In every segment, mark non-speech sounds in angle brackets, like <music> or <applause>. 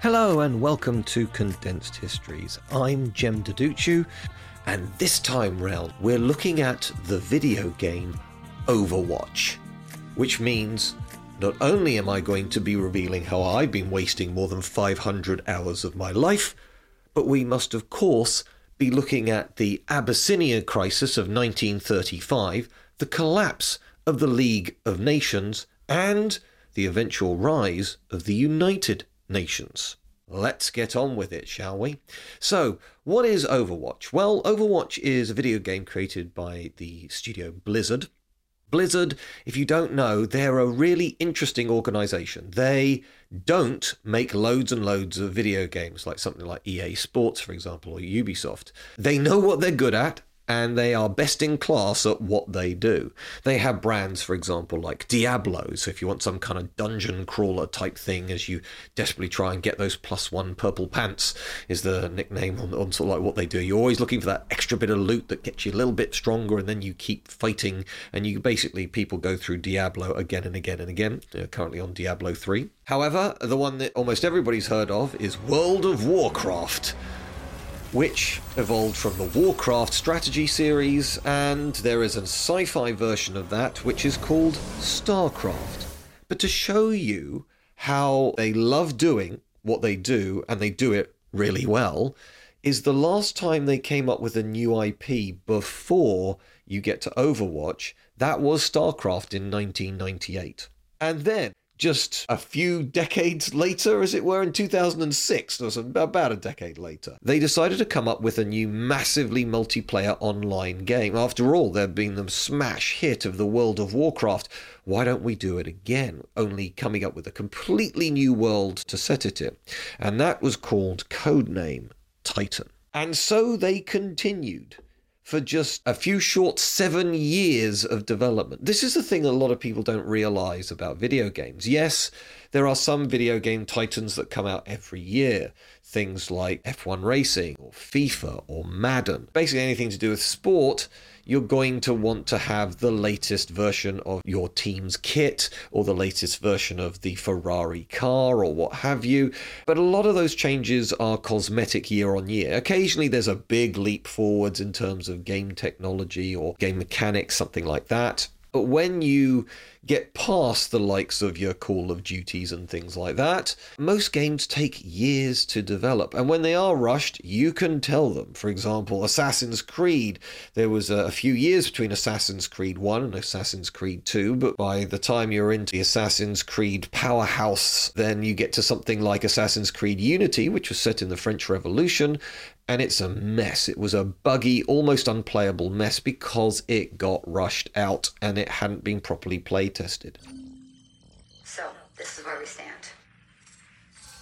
Hello and welcome to Condensed Histories. I'm Jem Duducu, and this time round we're looking at the video game Overwatch, which means not only am I going to be revealing how I've been wasting more than 500 hours of my life, but we must of course be looking at the Abyssinia crisis of 1935, the collapse of the League of Nations, and the eventual rise of the United Nations. Let's get on with it, shall we? So, what is Overwatch? Well, Overwatch is a video game created by the studio Blizzard. Blizzard, if you don't know, they're a really interesting organization. They don't make loads and loads of video games like something like EA Sports, for example, or Ubisoft. They know what they're good at and they are best in class at what they do. They have brands, for example, like Diablo. So if you want some kind of dungeon crawler type thing as you desperately try and get those plus one purple pants, is the nickname on, on sort of like what they do. You're always looking for that extra bit of loot that gets you a little bit stronger, and then you keep fighting. And you basically, people go through Diablo again and again and again. They're currently on Diablo 3. However, the one that almost everybody's heard of is World of Warcraft which evolved from the Warcraft strategy series, and there is a sci fi version of that which is called StarCraft. But to show you how they love doing what they do, and they do it really well, is the last time they came up with a new IP before you get to Overwatch, that was StarCraft in 1998. And then just a few decades later, as it were, in 2006, or about a decade later, they decided to come up with a new massively multiplayer online game. After all, there had been the smash hit of the World of Warcraft. Why don't we do it again? Only coming up with a completely new world to set it in. And that was called Codename Titan. And so they continued for just a few short seven years of development. This is the thing a lot of people don't realize about video games. Yes, there are some video game titans that come out every year, things like F1 Racing or FIFA or Madden. Basically, anything to do with sport you're going to want to have the latest version of your team's kit or the latest version of the Ferrari car or what have you. But a lot of those changes are cosmetic year on year. Occasionally, there's a big leap forwards in terms of game technology or game mechanics, something like that. But when you get past the likes of your Call of Duties and things like that, most games take years to develop. And when they are rushed, you can tell them. For example, Assassin's Creed, there was a few years between Assassin's Creed 1 and Assassin's Creed 2, but by the time you're into the Assassin's Creed powerhouse, then you get to something like Assassin's Creed Unity, which was set in the French Revolution, and it's a mess. It was a buggy, almost unplayable mess because it got rushed out and it hadn't been properly play tested. So, this is where we stand.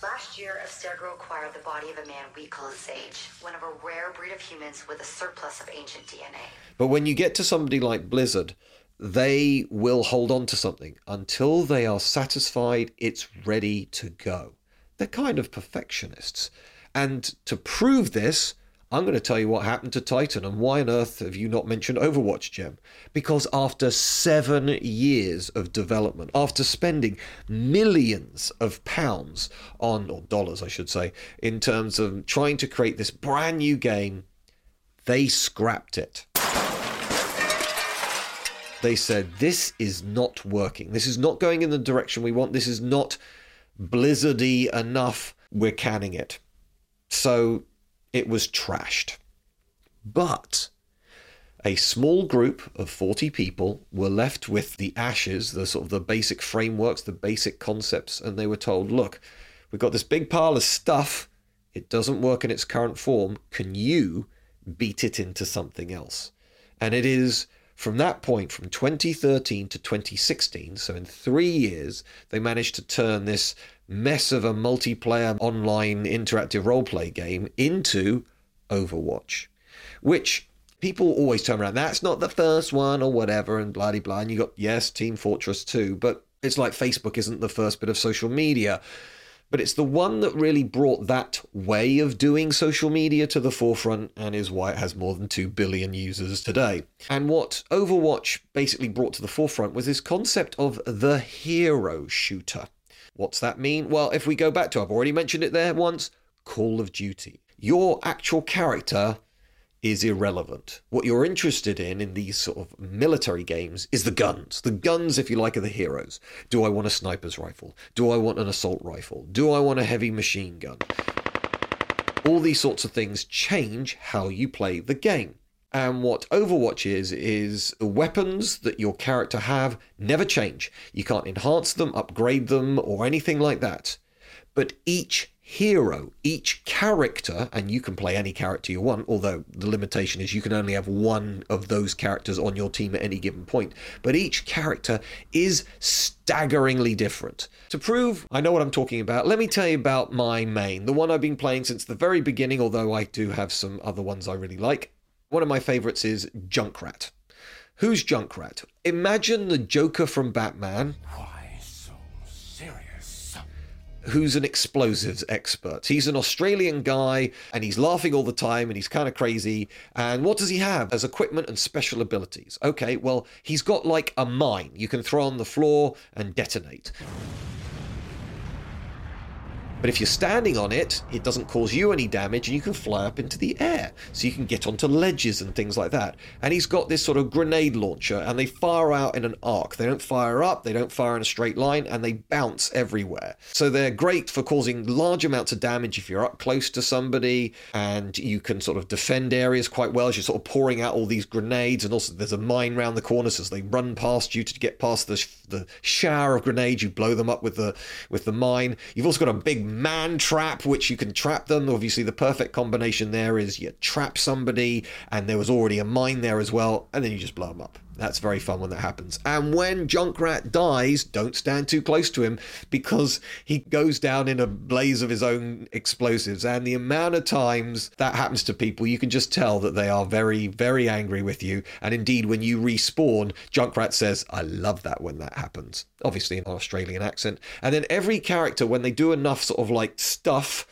Last year, Abstergo acquired the body of a man we call sage, one of a rare breed of humans with a surplus of ancient DNA. But when you get to somebody like Blizzard, they will hold on to something until they are satisfied it's ready to go. They're kind of perfectionists. And to prove this, I'm going to tell you what happened to Titan and why on earth have you not mentioned Overwatch, Jem? Because after seven years of development, after spending millions of pounds on, or dollars, I should say, in terms of trying to create this brand new game, they scrapped it. They said, This is not working. This is not going in the direction we want. This is not blizzardy enough. We're canning it. So it was trashed. But a small group of 40 people were left with the ashes, the sort of the basic frameworks, the basic concepts, and they were told, look, we've got this big pile of stuff. It doesn't work in its current form. Can you beat it into something else? And it is from that point, from 2013 to 2016, so in three years, they managed to turn this mess of a multiplayer online interactive roleplay game into Overwatch, which people always turn around. That's not the first one or whatever, and blah blah. And you got yes, Team Fortress 2, but it's like Facebook isn't the first bit of social media. But it's the one that really brought that way of doing social media to the forefront and is why it has more than 2 billion users today. And what Overwatch basically brought to the forefront was this concept of the hero shooter. What's that mean? Well, if we go back to, I've already mentioned it there once Call of Duty. Your actual character is irrelevant. What you're interested in in these sort of military games is the guns. The guns, if you like, are the heroes. Do I want a sniper's rifle? Do I want an assault rifle? Do I want a heavy machine gun? All these sorts of things change how you play the game. And what Overwatch is, is the weapons that your character have never change. You can't enhance them, upgrade them, or anything like that. But each hero, each character, and you can play any character you want, although the limitation is you can only have one of those characters on your team at any given point. But each character is staggeringly different. To prove I know what I'm talking about, let me tell you about my main, the one I've been playing since the very beginning, although I do have some other ones I really like. One of my favorites is Junkrat. Who's Junkrat? Imagine the Joker from Batman who's an explosives expert. He's an Australian guy and he's laughing all the time and he's kind of crazy. And what does he have as equipment and special abilities? Okay, well, he's got like a mine you can throw on the floor and detonate. But if you're standing on it, it doesn't cause you any damage and you can fly up into the air. So you can get onto ledges and things like that. And he's got this sort of grenade launcher and they fire out in an arc. They don't fire up, they don't fire in a straight line, and they bounce everywhere. So they're great for causing large amounts of damage if you're up close to somebody and you can sort of defend areas quite well as you're sort of pouring out all these grenades. And also there's a mine round the corners as they run past you to get past the, the shower of grenades. You blow them up with the with the mine. You've also got a big man trap, which you can trap them. Obviously, the perfect combination there is you trap somebody, and there was already a mine there as well, and then you just blow them up. That's very fun when that happens. And when Junkrat dies, don't stand too close to him because he goes down in a blaze of his own explosives. And the amount of times that happens to people, you can just tell that they are very, very angry with you. And indeed, when you respawn, Junkrat says, I love that when that happens. Obviously, in an Australian accent. And then every character, when they do enough sort of like stuff,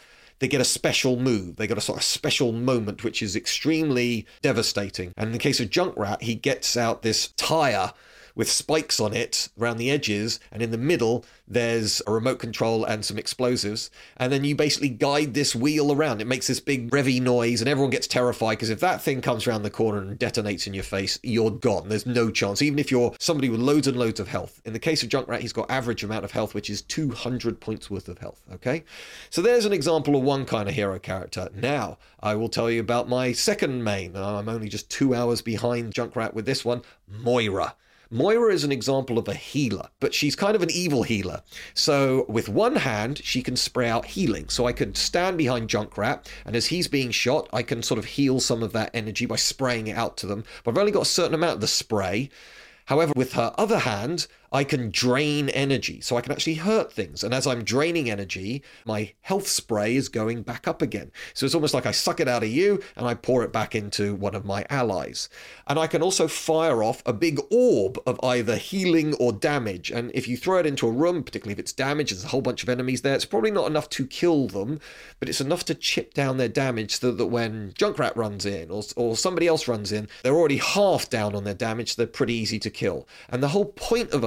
they get a special move. They got a sort of special moment, which is extremely devastating. And in the case of Junkrat, he gets out this tire with spikes on it around the edges, and in the middle there's a remote control and some explosives. And then you basically guide this wheel around. It makes this big revy noise, and everyone gets terrified because if that thing comes around the corner and detonates in your face, you're gone. There's no chance, even if you're somebody with loads and loads of health. In the case of Junkrat, he's got average amount of health, which is 200 points worth of health. Okay? So there's an example of one kind of hero character. Now, I will tell you about my second main. I'm only just two hours behind Junkrat with this one Moira. Moira is an example of a healer, but she's kind of an evil healer. So with one hand, she can spray out healing. So I can stand behind Junkrat, and as he's being shot, I can sort of heal some of that energy by spraying it out to them. But I've only got a certain amount of the spray. However, with her other hand, I can drain energy, so I can actually hurt things. And as I'm draining energy, my health spray is going back up again. So it's almost like I suck it out of you and I pour it back into one of my allies. And I can also fire off a big orb of either healing or damage. And if you throw it into a room, particularly if it's damaged, there's a whole bunch of enemies there, it's probably not enough to kill them, but it's enough to chip down their damage so that when Junkrat runs in or, or somebody else runs in, they're already half down on their damage, so they're pretty easy to kill. And the whole point of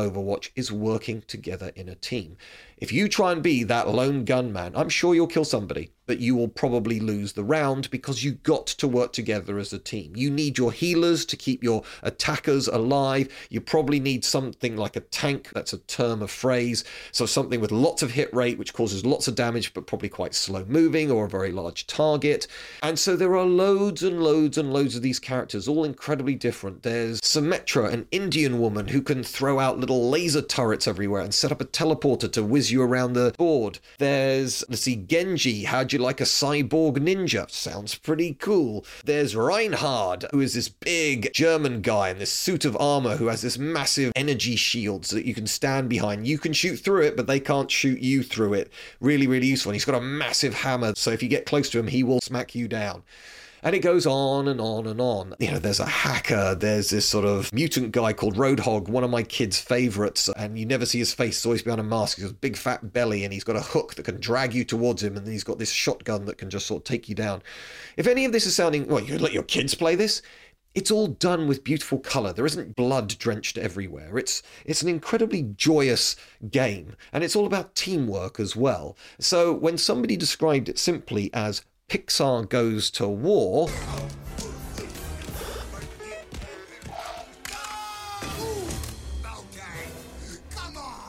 is working together in a team. If you try and be that lone gunman, I'm sure you'll kill somebody, but you will probably lose the round because you got to work together as a team. You need your healers to keep your attackers alive. You probably need something like a tank, that's a term of phrase. So something with lots of hit rate, which causes lots of damage, but probably quite slow moving or a very large target. And so there are loads and loads and loads of these characters, all incredibly different. There's Symmetra, an Indian woman who can throw out little laser turrets everywhere and set up a teleporter to whiz you around the board. There's, let's see, Genji. How'd you like a cyborg ninja? Sounds pretty cool. There's Reinhardt, who is this big German guy in this suit of armor who has this massive energy shield so that you can stand behind. You can shoot through it, but they can't shoot you through it. Really, really useful. And he's got a massive hammer, so if you get close to him, he will smack you down. And it goes on and on and on. You know, there's a hacker, there's this sort of mutant guy called Roadhog, one of my kids' favorites, and you never see his face, it's always behind a mask. He's got a big fat belly and he's got a hook that can drag you towards him, and then he's got this shotgun that can just sort of take you down. If any of this is sounding, well, you let your kids play this? It's all done with beautiful color. There isn't blood drenched everywhere. It's it's an incredibly joyous game, and it's all about teamwork as well. So when somebody described it simply as Pixar goes to war.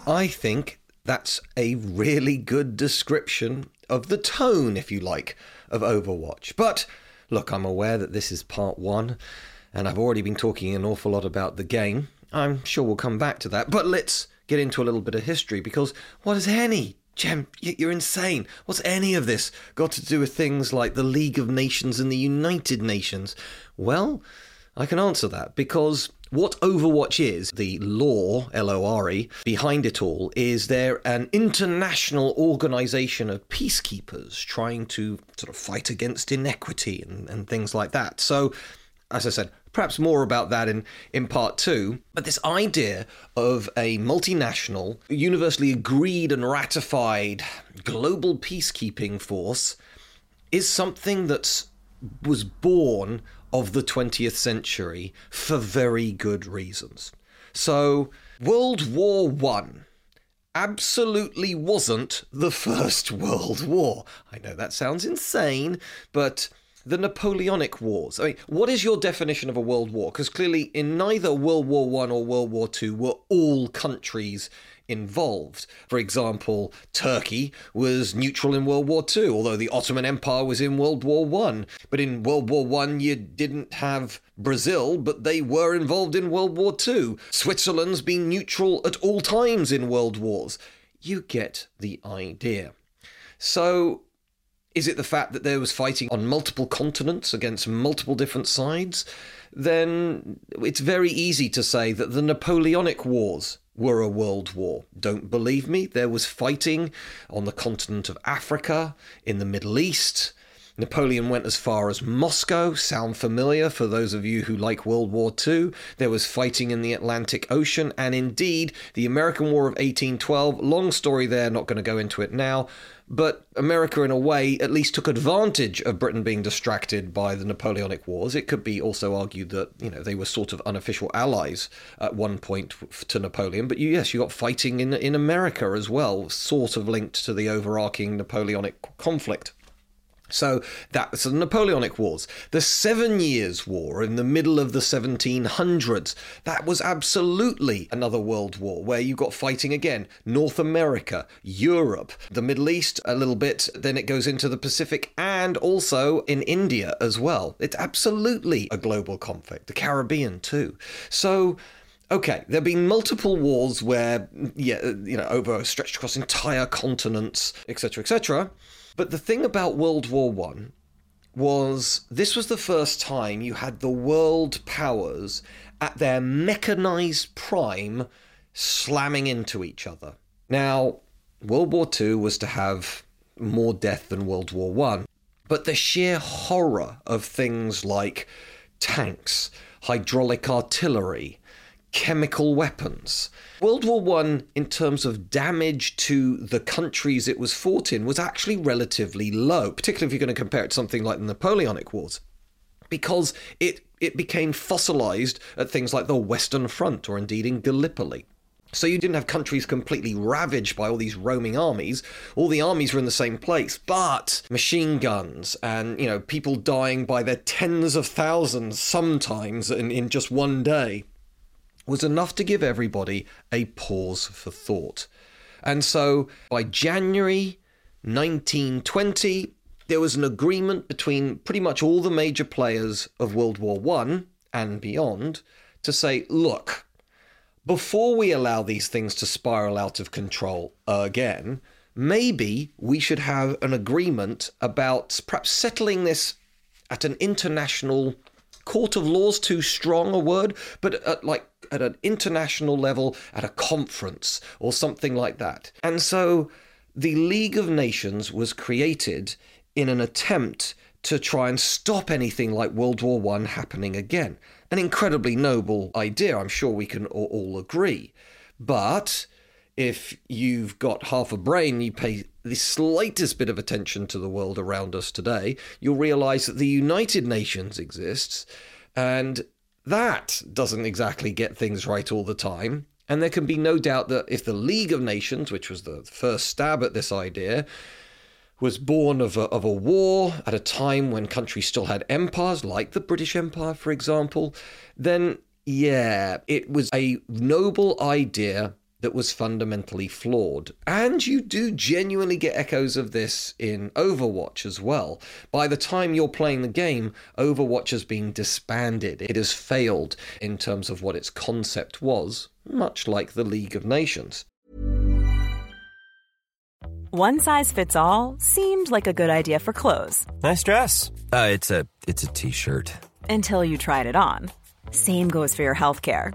I think that's a really good description of the tone, if you like, of Overwatch. But look, I'm aware that this is part one, and I've already been talking an awful lot about the game. I'm sure we'll come back to that, but let's get into a little bit of history because what has any Jem, you're insane. What's any of this got to do with things like the League of Nations and the United Nations? Well, I can answer that because what Overwatch is, the law, L O R E, behind it all, is they're an international organization of peacekeepers trying to sort of fight against inequity and, and things like that. So, as I said, perhaps more about that in, in part two. But this idea of a multinational, universally agreed and ratified global peacekeeping force is something that was born of the 20th century for very good reasons. So, World War One absolutely wasn't the <laughs> First World War. I know that sounds insane, but the Napoleonic Wars. I mean, what is your definition of a world war? Because clearly, in neither World War One or World War Two were all countries involved. For example, Turkey was neutral in World War II, although the Ottoman Empire was in World War One. But in World War One, you didn't have Brazil, but they were involved in World War II. Switzerland's been neutral at all times in world wars. You get the idea. So is it the fact that there was fighting on multiple continents against multiple different sides? Then it's very easy to say that the Napoleonic Wars were a world war. Don't believe me? There was fighting on the continent of Africa, in the Middle East, Napoleon went as far as Moscow. Sound familiar for those of you who like World War II? There was fighting in the Atlantic Ocean, and indeed, the American War of 1812. Long story there, not going to go into it now. But America, in a way, at least took advantage of Britain being distracted by the Napoleonic Wars. It could be also argued that, you know, they were sort of unofficial allies at one point to Napoleon. But you, yes, you got fighting in, in America as well, sort of linked to the overarching Napoleonic conflict. So that's the Napoleonic Wars. The Seven Years' War in the middle of the 1700s. That was absolutely another world war where you got fighting again. North America, Europe, the Middle East a little bit, then it goes into the Pacific and also in India as well. It's absolutely a global conflict. The Caribbean too. So okay, there have been multiple wars where, yeah, you know, over stretched across entire continents, etc., etc. But the thing about World War One was this was the first time you had the world powers at their mechanized prime slamming into each other. Now, World War II was to have more death than World War One, but the sheer horror of things like tanks, hydraulic artillery, chemical weapons. World War One, in terms of damage to the countries it was fought in, was actually relatively low, particularly if you're going to compare it to something like the Napoleonic Wars, because it it became fossilized at things like the Western Front or indeed in Gallipoli. So you didn't have countries completely ravaged by all these roaming armies. All the armies were in the same place, but machine guns and, you know, people dying by their tens of thousands sometimes in, in just one day was enough to give everybody a pause for thought. And so by January 1920, there was an agreement between pretty much all the major players of World War I and beyond to say, look, before we allow these things to spiral out of control again, maybe we should have an agreement about perhaps settling this at an international court of law's too strong a word, but at like at an international level at a conference or something like that. And so the League of Nations was created in an attempt to try and stop anything like World War I happening again an incredibly noble idea. I'm sure we can all agree. But if you've got half a brain, you pay the slightest bit of attention to the world around us today, you'll realize that the United Nations exists, and that doesn't exactly get things right all the time. And there can be no doubt that if the League of Nations, which was the first stab at this idea, was born of a, of a war at a time when countries still had empires, like the British Empire, for example, then yeah, it was a noble idea that was fundamentally flawed. And you do genuinely get echoes of this in Overwatch as well. By the time you're playing the game, Overwatch has been disbanded. It has failed in terms of what its concept was, much like the League of Nations. One size fits all seemed like a good idea for clothes. Nice dress. Uh, it's a it's a t-shirt. Until you tried it on. Same goes for your health care.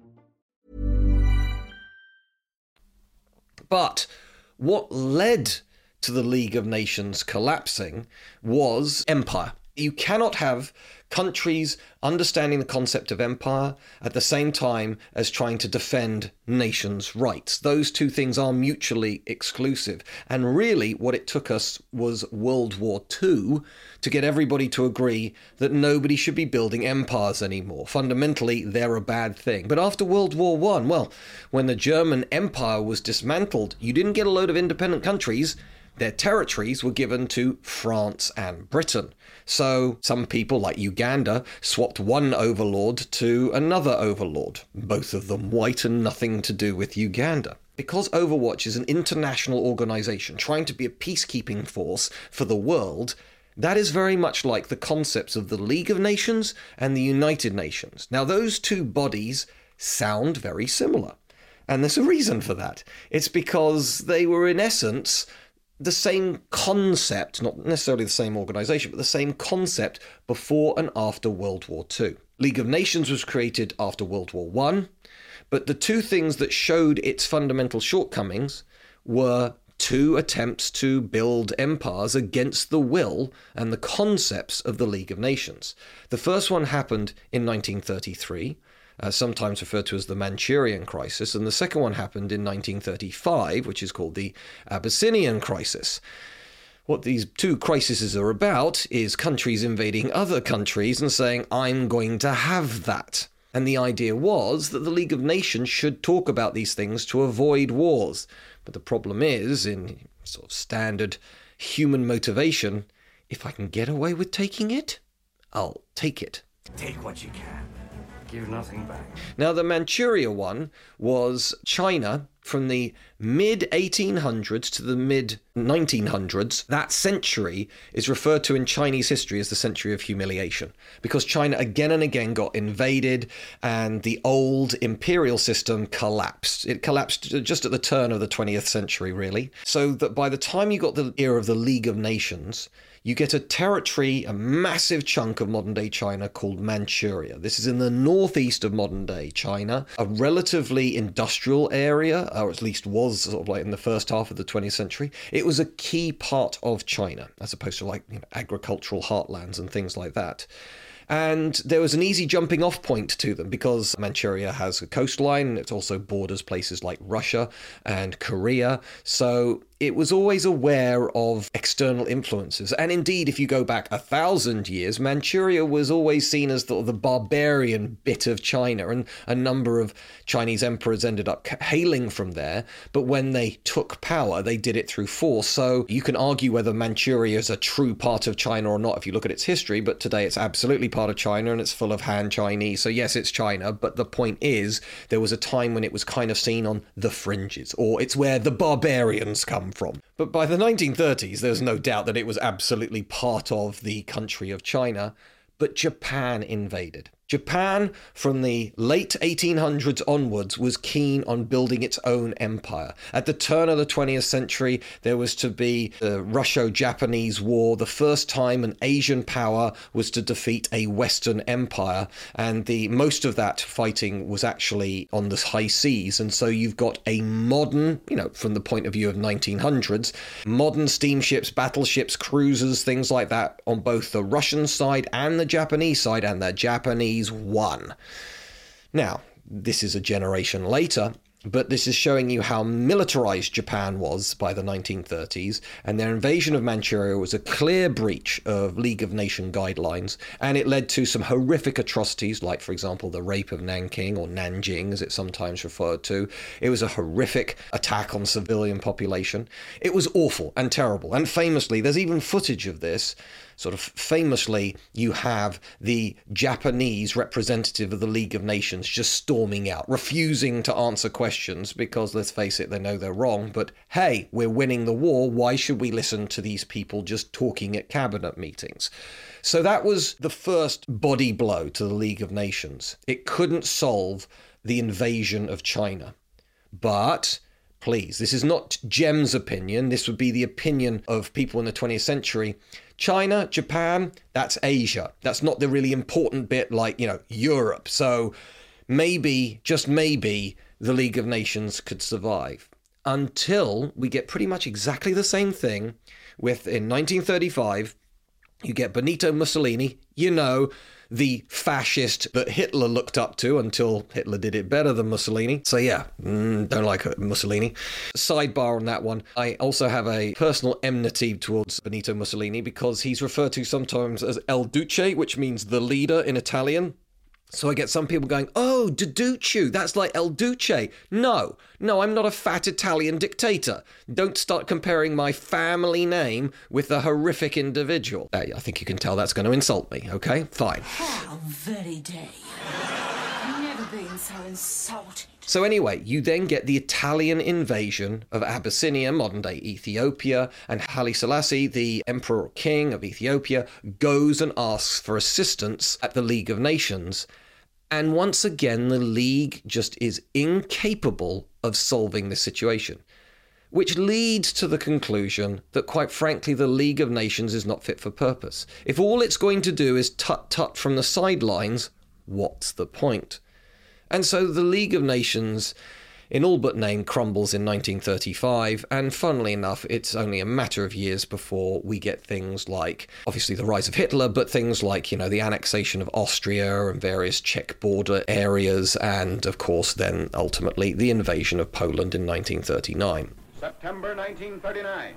But what led to the League of Nations collapsing was empire. You cannot have countries understanding the concept of empire at the same time as trying to defend nations' rights. Those two things are mutually exclusive. And really, what it took us was World War II to get everybody to agree that nobody should be building empires anymore. Fundamentally, they're a bad thing. But after World War I, well, when the German Empire was dismantled, you didn't get a load of independent countries their territories were given to France and Britain. So some people, like Uganda, swapped one overlord to another overlord, both of them white and nothing to do with Uganda. Because Overwatch is an international organization trying to be a peacekeeping force for the world, that is very much like the concepts of the League of Nations and the United Nations. Now, those two bodies sound very similar. And there's a reason for that. It's because they were, in essence, the same concept, not necessarily the same organization, but the same concept before and after World War II. League of Nations was created after World War I, but the two things that showed its fundamental shortcomings were two attempts to build empires against the will and the concepts of the League of Nations. The first one happened in 1933 uh, sometimes referred to as the Manchurian crisis, and the second one happened in 1935, which is called the Abyssinian crisis. What these two crises are about is countries invading other countries and saying, I'm going to have that. And the idea was that the League of Nations should talk about these things to avoid wars. But the problem is, in sort of standard human motivation, if I can get away with taking it, I'll take it. Take what you can give nothing back. Now, the Manchuria one was China from the mid 1800s to the mid 1900s. That century is referred to in Chinese history as the century of humiliation because China again and again got invaded and the old imperial system collapsed. It collapsed just at the turn of the 20th century, really. So that by the time you got the era of the League of Nations, you get a territory, a massive chunk of modern day China called Manchuria. This is in the northeast of modern day China, a relatively industrial area, or at least was sort of like in the first half of the 20th century. It was a key part of China, as opposed to like you know, agricultural heartlands and things like that. And there was an easy jumping off point to them because Manchuria has a coastline. It also borders places like Russia and Korea. So it was always aware of external influences. And indeed, if you go back a thousand years, Manchuria was always seen as the, the, barbarian bit of China, and a number of Chinese emperors ended up hailing from there. But when they took power, they did it through force. So you can argue whether Manchuria is a true part of China or not if you look at its history, but today it's absolutely part of China and it's full of Han Chinese. So yes, it's China, but the point is, there was a time when it was kind of seen on the fringes, or it's where the barbarians come from. But by the 1930s, there's no doubt that it was absolutely part of the country of China. But Japan invaded. Japan, from the late 1800s onwards, was keen on building its own empire. At the turn of the 20th century, there was to be the Russo Japanese War, the first time an Asian power was to defeat a Western empire. And the most of that fighting was actually on the high seas. And so you've got a modern, you know, from the point of view of 1900s, modern steamships, battleships, cruisers, things like that on both the Russian side and the Japanese side, and the Japanese Now, this is a generation later, but this is showing you how militarized Japan was by the 1930s, and their invasion of Manchuria was a clear breach of League of Nations guidelines, and it led to some horrific atrocities, like, for example, the rape of Nanking, or Nanjing as it's sometimes referred to. It was a horrific attack on civilian population. It was awful and terrible, and famously, there's even footage of this sort of famously, you have the Japanese representative of the League of Nations just storming out, refusing to answer questions because, let's face it, they know they're wrong. But hey, we're winning the war. Why should we listen to these people just talking at cabinet meetings? So that was the first body blow to the League of Nations. It couldn't solve the invasion of China. But please, this is not Jem's opinion. This would be the opinion of people in the 20th century. China, Japan, that's Asia. That's not the really important bit like, you know, Europe. So maybe, just maybe, the League of Nations could survive until we get pretty much exactly the same thing with in 1935 you get Benito Mussolini, you know, the fascist that Hitler looked up to until Hitler did it better than Mussolini. So, yeah, mm, don't like Mussolini. Sidebar on that one. I also have a personal enmity towards Benito Mussolini because he's referred to sometimes as El Duce, which means the leader in Italian. So I get some people going, oh, Duducu, that's like El Duce. No, no, I'm not a fat Italian dictator. Don't start comparing my family name with a horrific individual. I think you can tell that's going to insult me, okay? Fine. How very dare insulted. So, anyway, you then get the Italian invasion of Abyssinia, modern day Ethiopia, and Haile Selassie, the emperor king of Ethiopia, goes and asks for assistance at the League of Nations. And once again, the League just is incapable of solving the situation. which leads to the conclusion that, quite frankly, the League of Nations is not fit for purpose. If all it's going to do is tut tut from the sidelines, what's the point? And so the League of Nations, in all but name, crumbles in 1935, and funnily enough, it's only a matter of years before we get things like, obviously, the rise of Hitler, but things like, you know, the annexation of Austria and various Czech border areas, and of course, then ultimately the invasion of Poland in 1939. September 1939.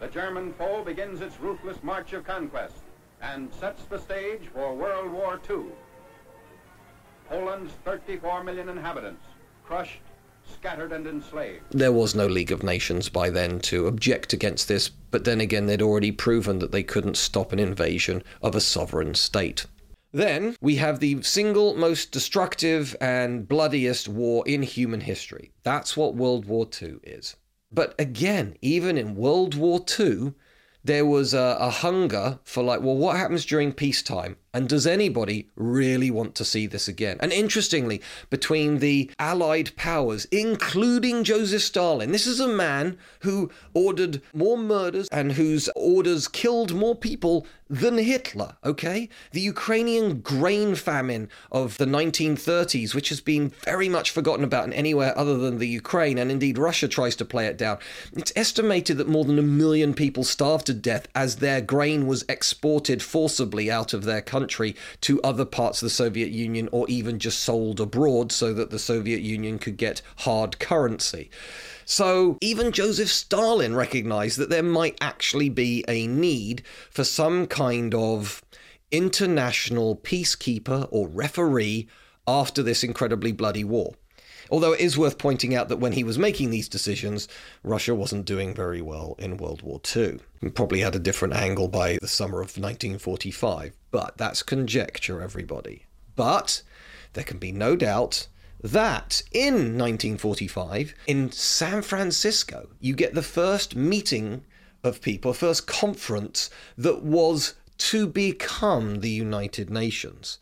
The German foe begins its ruthless march of conquest and sets the stage for World War II. Poland's 34 million inhabitants, crushed, scattered, and enslaved. There was no League of Nations by then to object against this, but then again, they'd already proven that they couldn't stop an invasion of a sovereign state. Then we have the single most destructive and bloodiest war in human history. That's what World War II is. But again, even in World War II, there was a, a, hunger for like, well, what happens during peacetime? And does anybody really want to see this again? And interestingly, between the Allied powers, including Joseph Stalin, this is a man who ordered more murders and whose orders killed more people than Hitler, okay? The Ukrainian grain famine of the 1930s, which has been very much forgotten about in anywhere other than the Ukraine, and indeed Russia tries to play it down. It's estimated that more than a million people starved to death as their grain was exported forcibly out of their country country to other parts of the Soviet Union or even just sold abroad so that the Soviet Union could get hard currency. So even Joseph Stalin recognized that there might actually be a need for some kind of international peacekeeper or referee after this incredibly bloody war. Although it is worth pointing out that when he was making these decisions, Russia wasn't doing very well in World War II. He probably had a different angle by the summer of 1945, but that's conjecture, everybody. But there can be no doubt that in 1945, in San Francisco, you get the first meeting of people, first conference that was to become the United Nations.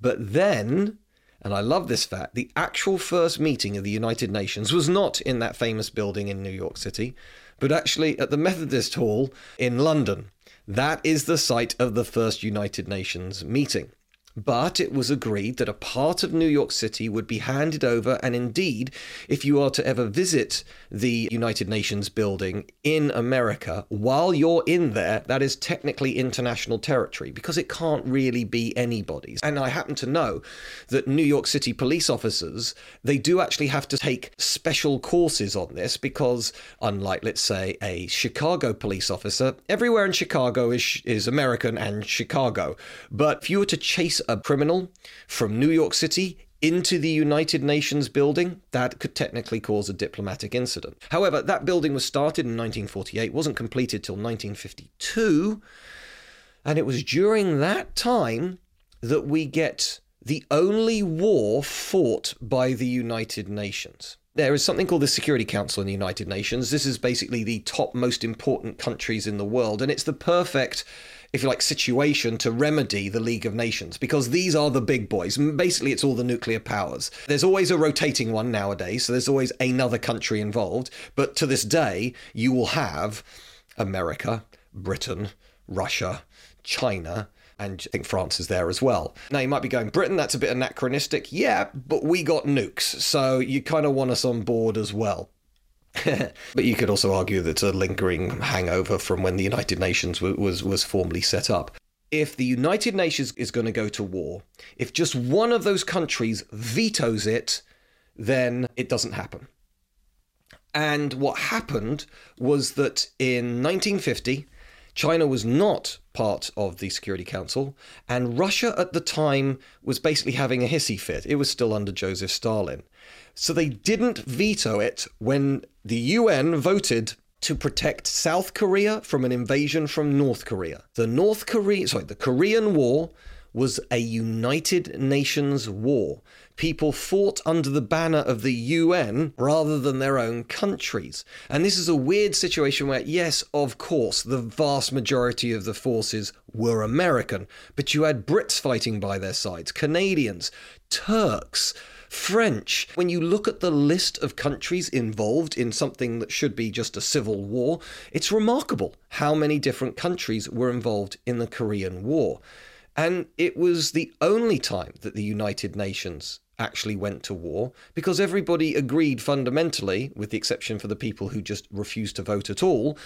But then and I love this fact, the actual first meeting of the United Nations was not in that famous building in New York City, but actually at the Methodist Hall in London. That is the site of the first United Nations meeting. But it was agreed that a part of New York City would be handed over, and indeed, if you are to ever visit the United Nations building in America, while you're in there, that is technically international territory because it can't really be anybody's. And I happen to know that New York City police officers, they do actually have to take special courses on this because, unlike, let's say, a Chicago police officer, everywhere in Chicago is, is American and Chicago. But if you were to chase a criminal from New York City into the United Nations building, that could technically cause a diplomatic incident. However, that building was started in 1948, wasn't completed till 1952, and it was during that time that we get the only war fought by the United Nations. There is something called the Security Council in the United Nations. This is basically the top most important countries in the world, and it's the perfect if you like, situation to remedy the League of Nations because these are the big boys. Basically, it's all the nuclear powers. There's always a rotating one nowadays, so there's always another country involved. But to this day, you will have America, Britain, Russia, China, and I think France is there as well. Now you might be going, Britain, that's a bit anachronistic. Yeah, but we got nukes, so you kind of want us on board as well. <laughs> but you could also argue that it's a lingering hangover from when the United Nations w- was was formally set up. If the United Nations is going to go to war, if just one of those countries vetoes it, then it doesn't happen. And what happened was that in 1950, China was not part of the Security Council, and Russia at the time was basically having a hissy fit. It was still under Joseph Stalin. So they didn't veto it when the UN voted to protect South Korea from an invasion from North Korea. The North Korea, sorry, the Korean War was a United Nations war. People fought under the banner of the UN rather than their own countries. And this is a weird situation where, yes, of course, the vast majority of the forces were American, but you had Brits fighting by their sides, Canadians, Turks, French. When you look at the list of countries involved in something that should be just a civil war, it's remarkable how many different countries were involved in the Korean War. And it was the only time that the United Nations actually went to war because everybody agreed fundamentally, with the exception for the people who just refused to vote at all,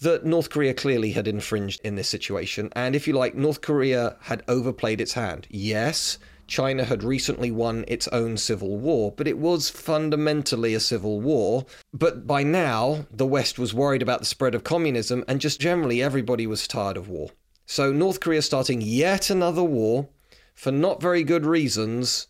that North Korea clearly had infringed in this situation. And if you like, North Korea had overplayed its hand. Yes, China had recently won its own civil war, but it was fundamentally a civil war. But by now, the West was worried about the spread of communism, and just generally everybody was tired of war. So North Korea starting yet another war for not very good reasons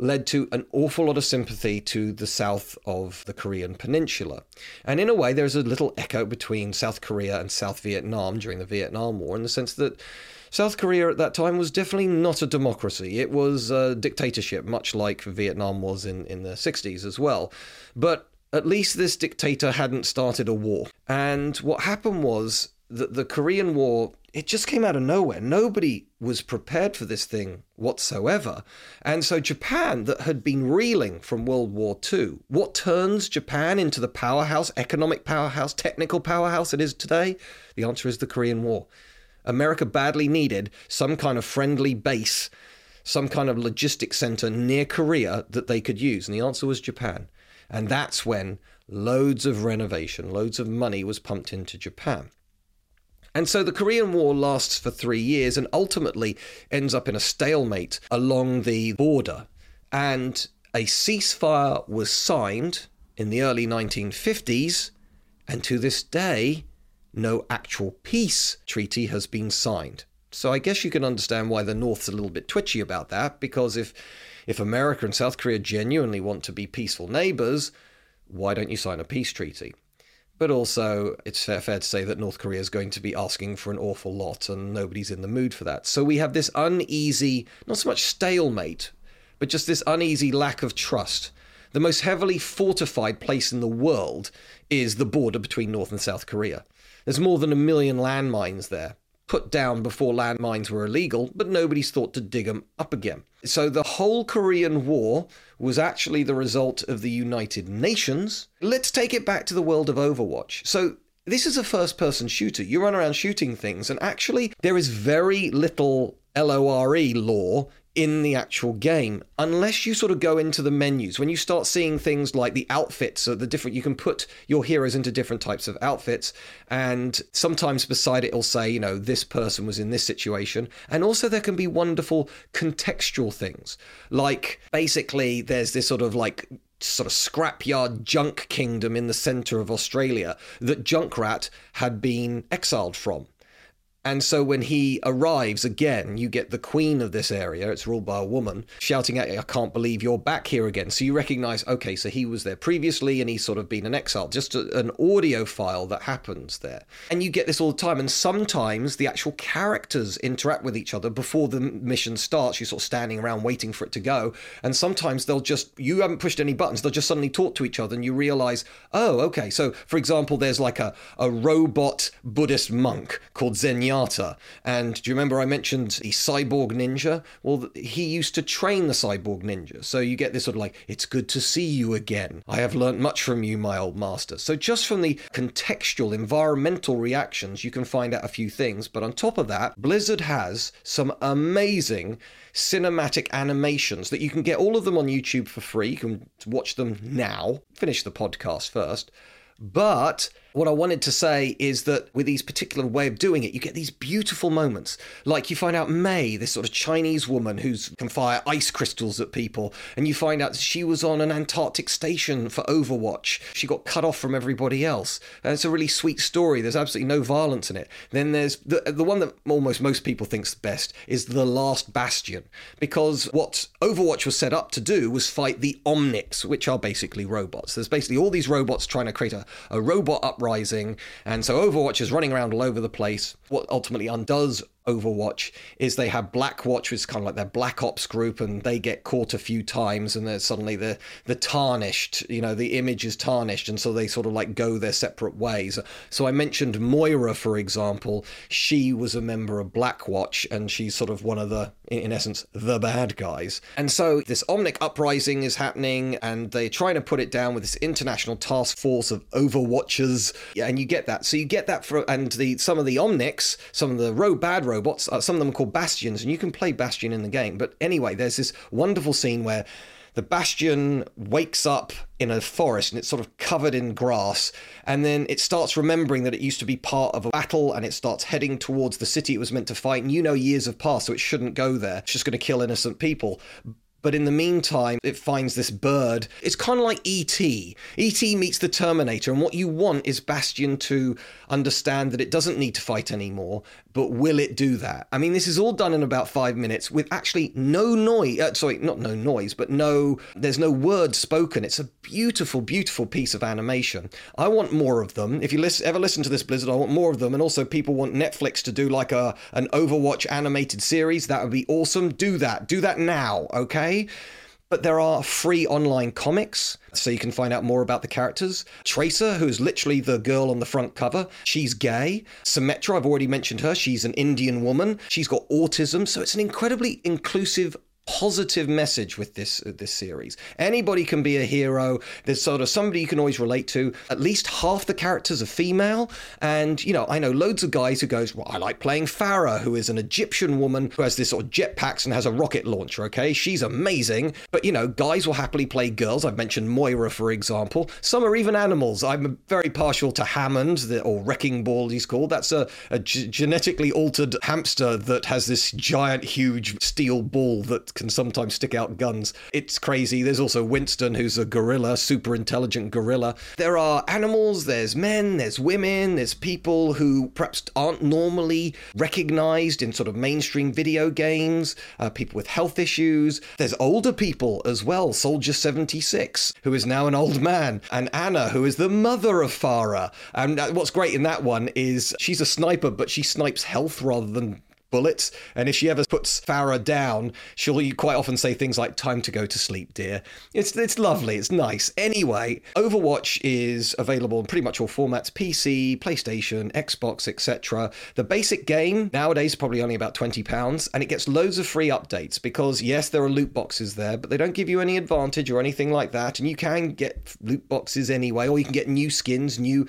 led to an awful lot of sympathy to the south of the Korean peninsula. And in a way, there's a little echo between South Korea and South Vietnam during the Vietnam War in the sense that South Korea at that time was definitely not a democracy. It was a dictatorship, much like Vietnam was in, in the 60s as well. But at least this dictator hadn't started a war. And what happened was that the Korean War it just came out of nowhere. Nobody was prepared for this thing whatsoever. And so Japan, that had been reeling from World War II, what turns Japan into the powerhouse, economic powerhouse, technical powerhouse it is today? The answer is the Korean War. America badly needed some kind of friendly base, some kind of logistics center near Korea that they could use. And the answer was Japan. And that's when loads of renovation, loads of money was pumped into Japan. And so the Korean War lasts for three years and ultimately ends up in a stalemate along the border. And a ceasefire was signed in the early 1950s, and to this day, no actual peace treaty has been signed. So I guess you can understand why the North's a little bit twitchy about that, because if if America and South Korea genuinely want to be peaceful neighbors, why don't you sign a peace treaty? But also, it's fair, fair to say that North Korea is going to be asking for an awful lot, and nobody's in the mood for that. So we have this uneasy, not so much stalemate, but just this uneasy lack of trust. The most heavily fortified place in the world is the border between North and South Korea. There's more than a million landmines there put down before landmines were illegal, but nobody's thought to dig them up again. So the whole Korean War was actually the result of the United Nations. Let's take it back to the world of Overwatch. So this is a first person shooter. You run around shooting things, and actually, there is very little LORE law in the actual game unless you sort of go into the menus. When you start seeing things like the outfits or the different you can put your heroes into different types of outfits and sometimes beside it it'll say you know this person was in this situation. And also there can be wonderful contextual things. Like basically there's this sort of like sort of scrapyard junk kingdom in the center of Australia that Junkrat had been exiled from and so when he arrives again, you get the queen of this area, it's ruled by a woman, shouting at you, I can't believe you're back here again. So you recognize, okay, so he was there previously and he's sort of been an exile, just a, an audio file that happens there. And you get this all the time. And sometimes the actual characters interact with each other before the mission starts. You're sort of standing around waiting for it to go. And sometimes they'll just, you haven't pushed any buttons, they'll just suddenly talk to each other and you realize, oh, okay. So for example, there's like a, a robot Buddhist monk called Zenyatta and do you remember I mentioned the cyborg ninja? Well, he used to train the cyborg ninja. So you get this sort of like, it's good to see you again. I have learnt much from you, my old master. So just from the contextual, environmental reactions, you can find out a few things. But on top of that, Blizzard has some amazing cinematic animations that you can get all of them on YouTube for free. You can watch them now. Finish the podcast first. But what I wanted to say is that with these particular way of doing it, you get these beautiful moments. Like you find out Mei, this sort of Chinese woman who can fire ice crystals at people, and you find out she was on an Antarctic station for Overwatch. She got cut off from everybody else. And it's a really sweet story. There's absolutely no violence in it. Then there's the the one that almost most people think's best is the Last Bastion, because what Overwatch was set up to do was fight the Omnics, which are basically robots. There's basically all these robots trying to create a, a robot up uprising. And so Overwatch is running around all over the place. What ultimately undoes Overwatch is they have Blackwatch, which is kind of like their Black Ops group, and they get caught a few times, and then suddenly the the tarnished, you know, the image is tarnished, and so they sort of like go their separate ways. So I mentioned Moira, for example. She was a member of Blackwatch, and she's sort of one of the, in essence, the bad guys. And so this Omnic uprising is happening, and they're trying to put it down with this international task force of Overwatchers, and you get that. So you get that for, and the some of the Omnics, some of the rogue bad robots, uh, some of them are called Bastions, and you can play Bastion in the game. But anyway, there's this wonderful scene where the Bastion wakes up in a forest and it's sort of covered in grass. And then it starts remembering that it used to be part of a battle and it starts heading towards the city it was meant to fight. And you know, years have passed, so it shouldn't go there. It's just going to kill innocent people. But in the meantime, it finds this bird. It's kind of like E.T. E.T. meets the Terminator, and what you want is Bastion to understand that it doesn't need to fight anymore, but will it do that? I mean, this is all done in about five minutes with actually no noise. Uh, sorry, not no noise, but no, there's no word spoken. It's a beautiful, beautiful piece of animation. I want more of them. If you listen, ever listen to this Blizzard, I want more of them. And also, people want Netflix to do like a an Overwatch animated series. That would be awesome. Do that. Do that now, okay? But there are free online comics, so you can find out more about the characters. Tracer, who is literally the girl on the front cover, she's gay. Symmetra, I've already mentioned her, she's an Indian woman. She's got autism, so it's an incredibly inclusive positive message with this uh, this series. Anybody can be a hero. There's sort of somebody you can always relate to. At least half the characters are female, and you know I know loads of guys who goes, well, I like playing Pharah, who is an Egyptian woman who has this sort of jetpacks and has a rocket launcher. Okay, she's amazing. But you know, guys will happily play girls. I've mentioned Moira, for example. Some are even animals. I'm very partial to Hammond, the, or Wrecking Ball, he's called. That's a, a g- genetically altered hamster that has this giant, huge steel ball that can sometimes stick out guns. It's crazy. There's also Winston, who's a gorilla, super intelligent gorilla. There are animals, there's men, there's women, there's people who perhaps aren't normally recognized in sort of mainstream video games, uh, people with health issues. There's older people as well, Soldier 76, who is now an old man, and Ana, who is the mother of Pharah. And uh, what's great in that one is she's a sniper, but she snipes health rather than bullets. And if she ever puts Pharah down, she'll quite often say things like, Time to go to sleep, dear. It's, it's lovely, it's nice. Anyway, Overwatch is available in pretty much all formats PC, PlayStation, Xbox, etc. The basic game nowadays is probably only about £20, and it gets loads of free updates because, yes, there are loot boxes there, but they don't give you any advantage or anything like that. And you can get loot boxes anyway, or you can get new skins, new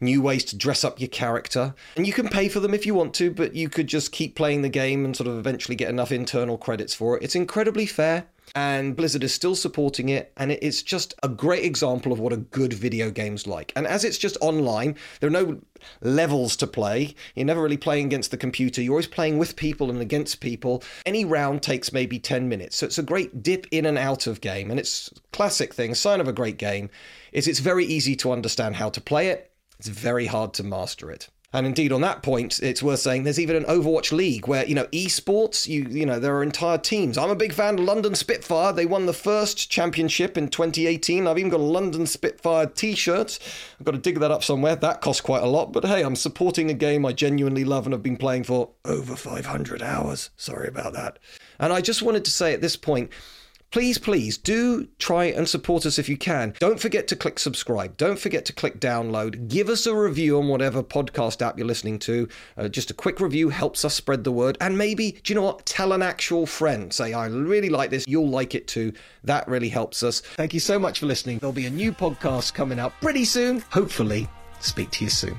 new ways to dress up your character. And you can pay for them if you want to, but you could just keep playing the game and sort of eventually get enough internal credits for it. It's incredibly fair. And Blizzard is still supporting it, and it's just a great example of what a good video game's like. And as it's just online, there are no levels to play. You're never really playing against the computer. You're always playing with people and against people. Any round takes maybe 10 minutes. So it's a great dip in and out of game. And it's classic thing, sign of a great game, is it's very easy to understand how to play it it's very hard to master it. And indeed, on that point, it's worth saying there's even an Overwatch League where, you know, esports, you you know, there are entire teams. I'm a big fan of London Spitfire. They won the first championship in 2018. I've even got a London Spitfire t shirt. I've got to dig that up somewhere. That costs quite a lot. But hey, I'm supporting a game I genuinely love and have been playing for over 500 hours. Sorry about that. And I just wanted to say at this point, please, please do try and support us if you can. Don't forget to click subscribe. Don't forget to click download. Give us a review on whatever podcast app you're listening to. Uh, just a quick review helps us spread the word. And maybe, do you know what? Tell an actual friend. Say, I really like this. You'll like it too. That really helps us. Thank you so much for listening. There'll be a new podcast coming out pretty soon. Hopefully, speak to you soon.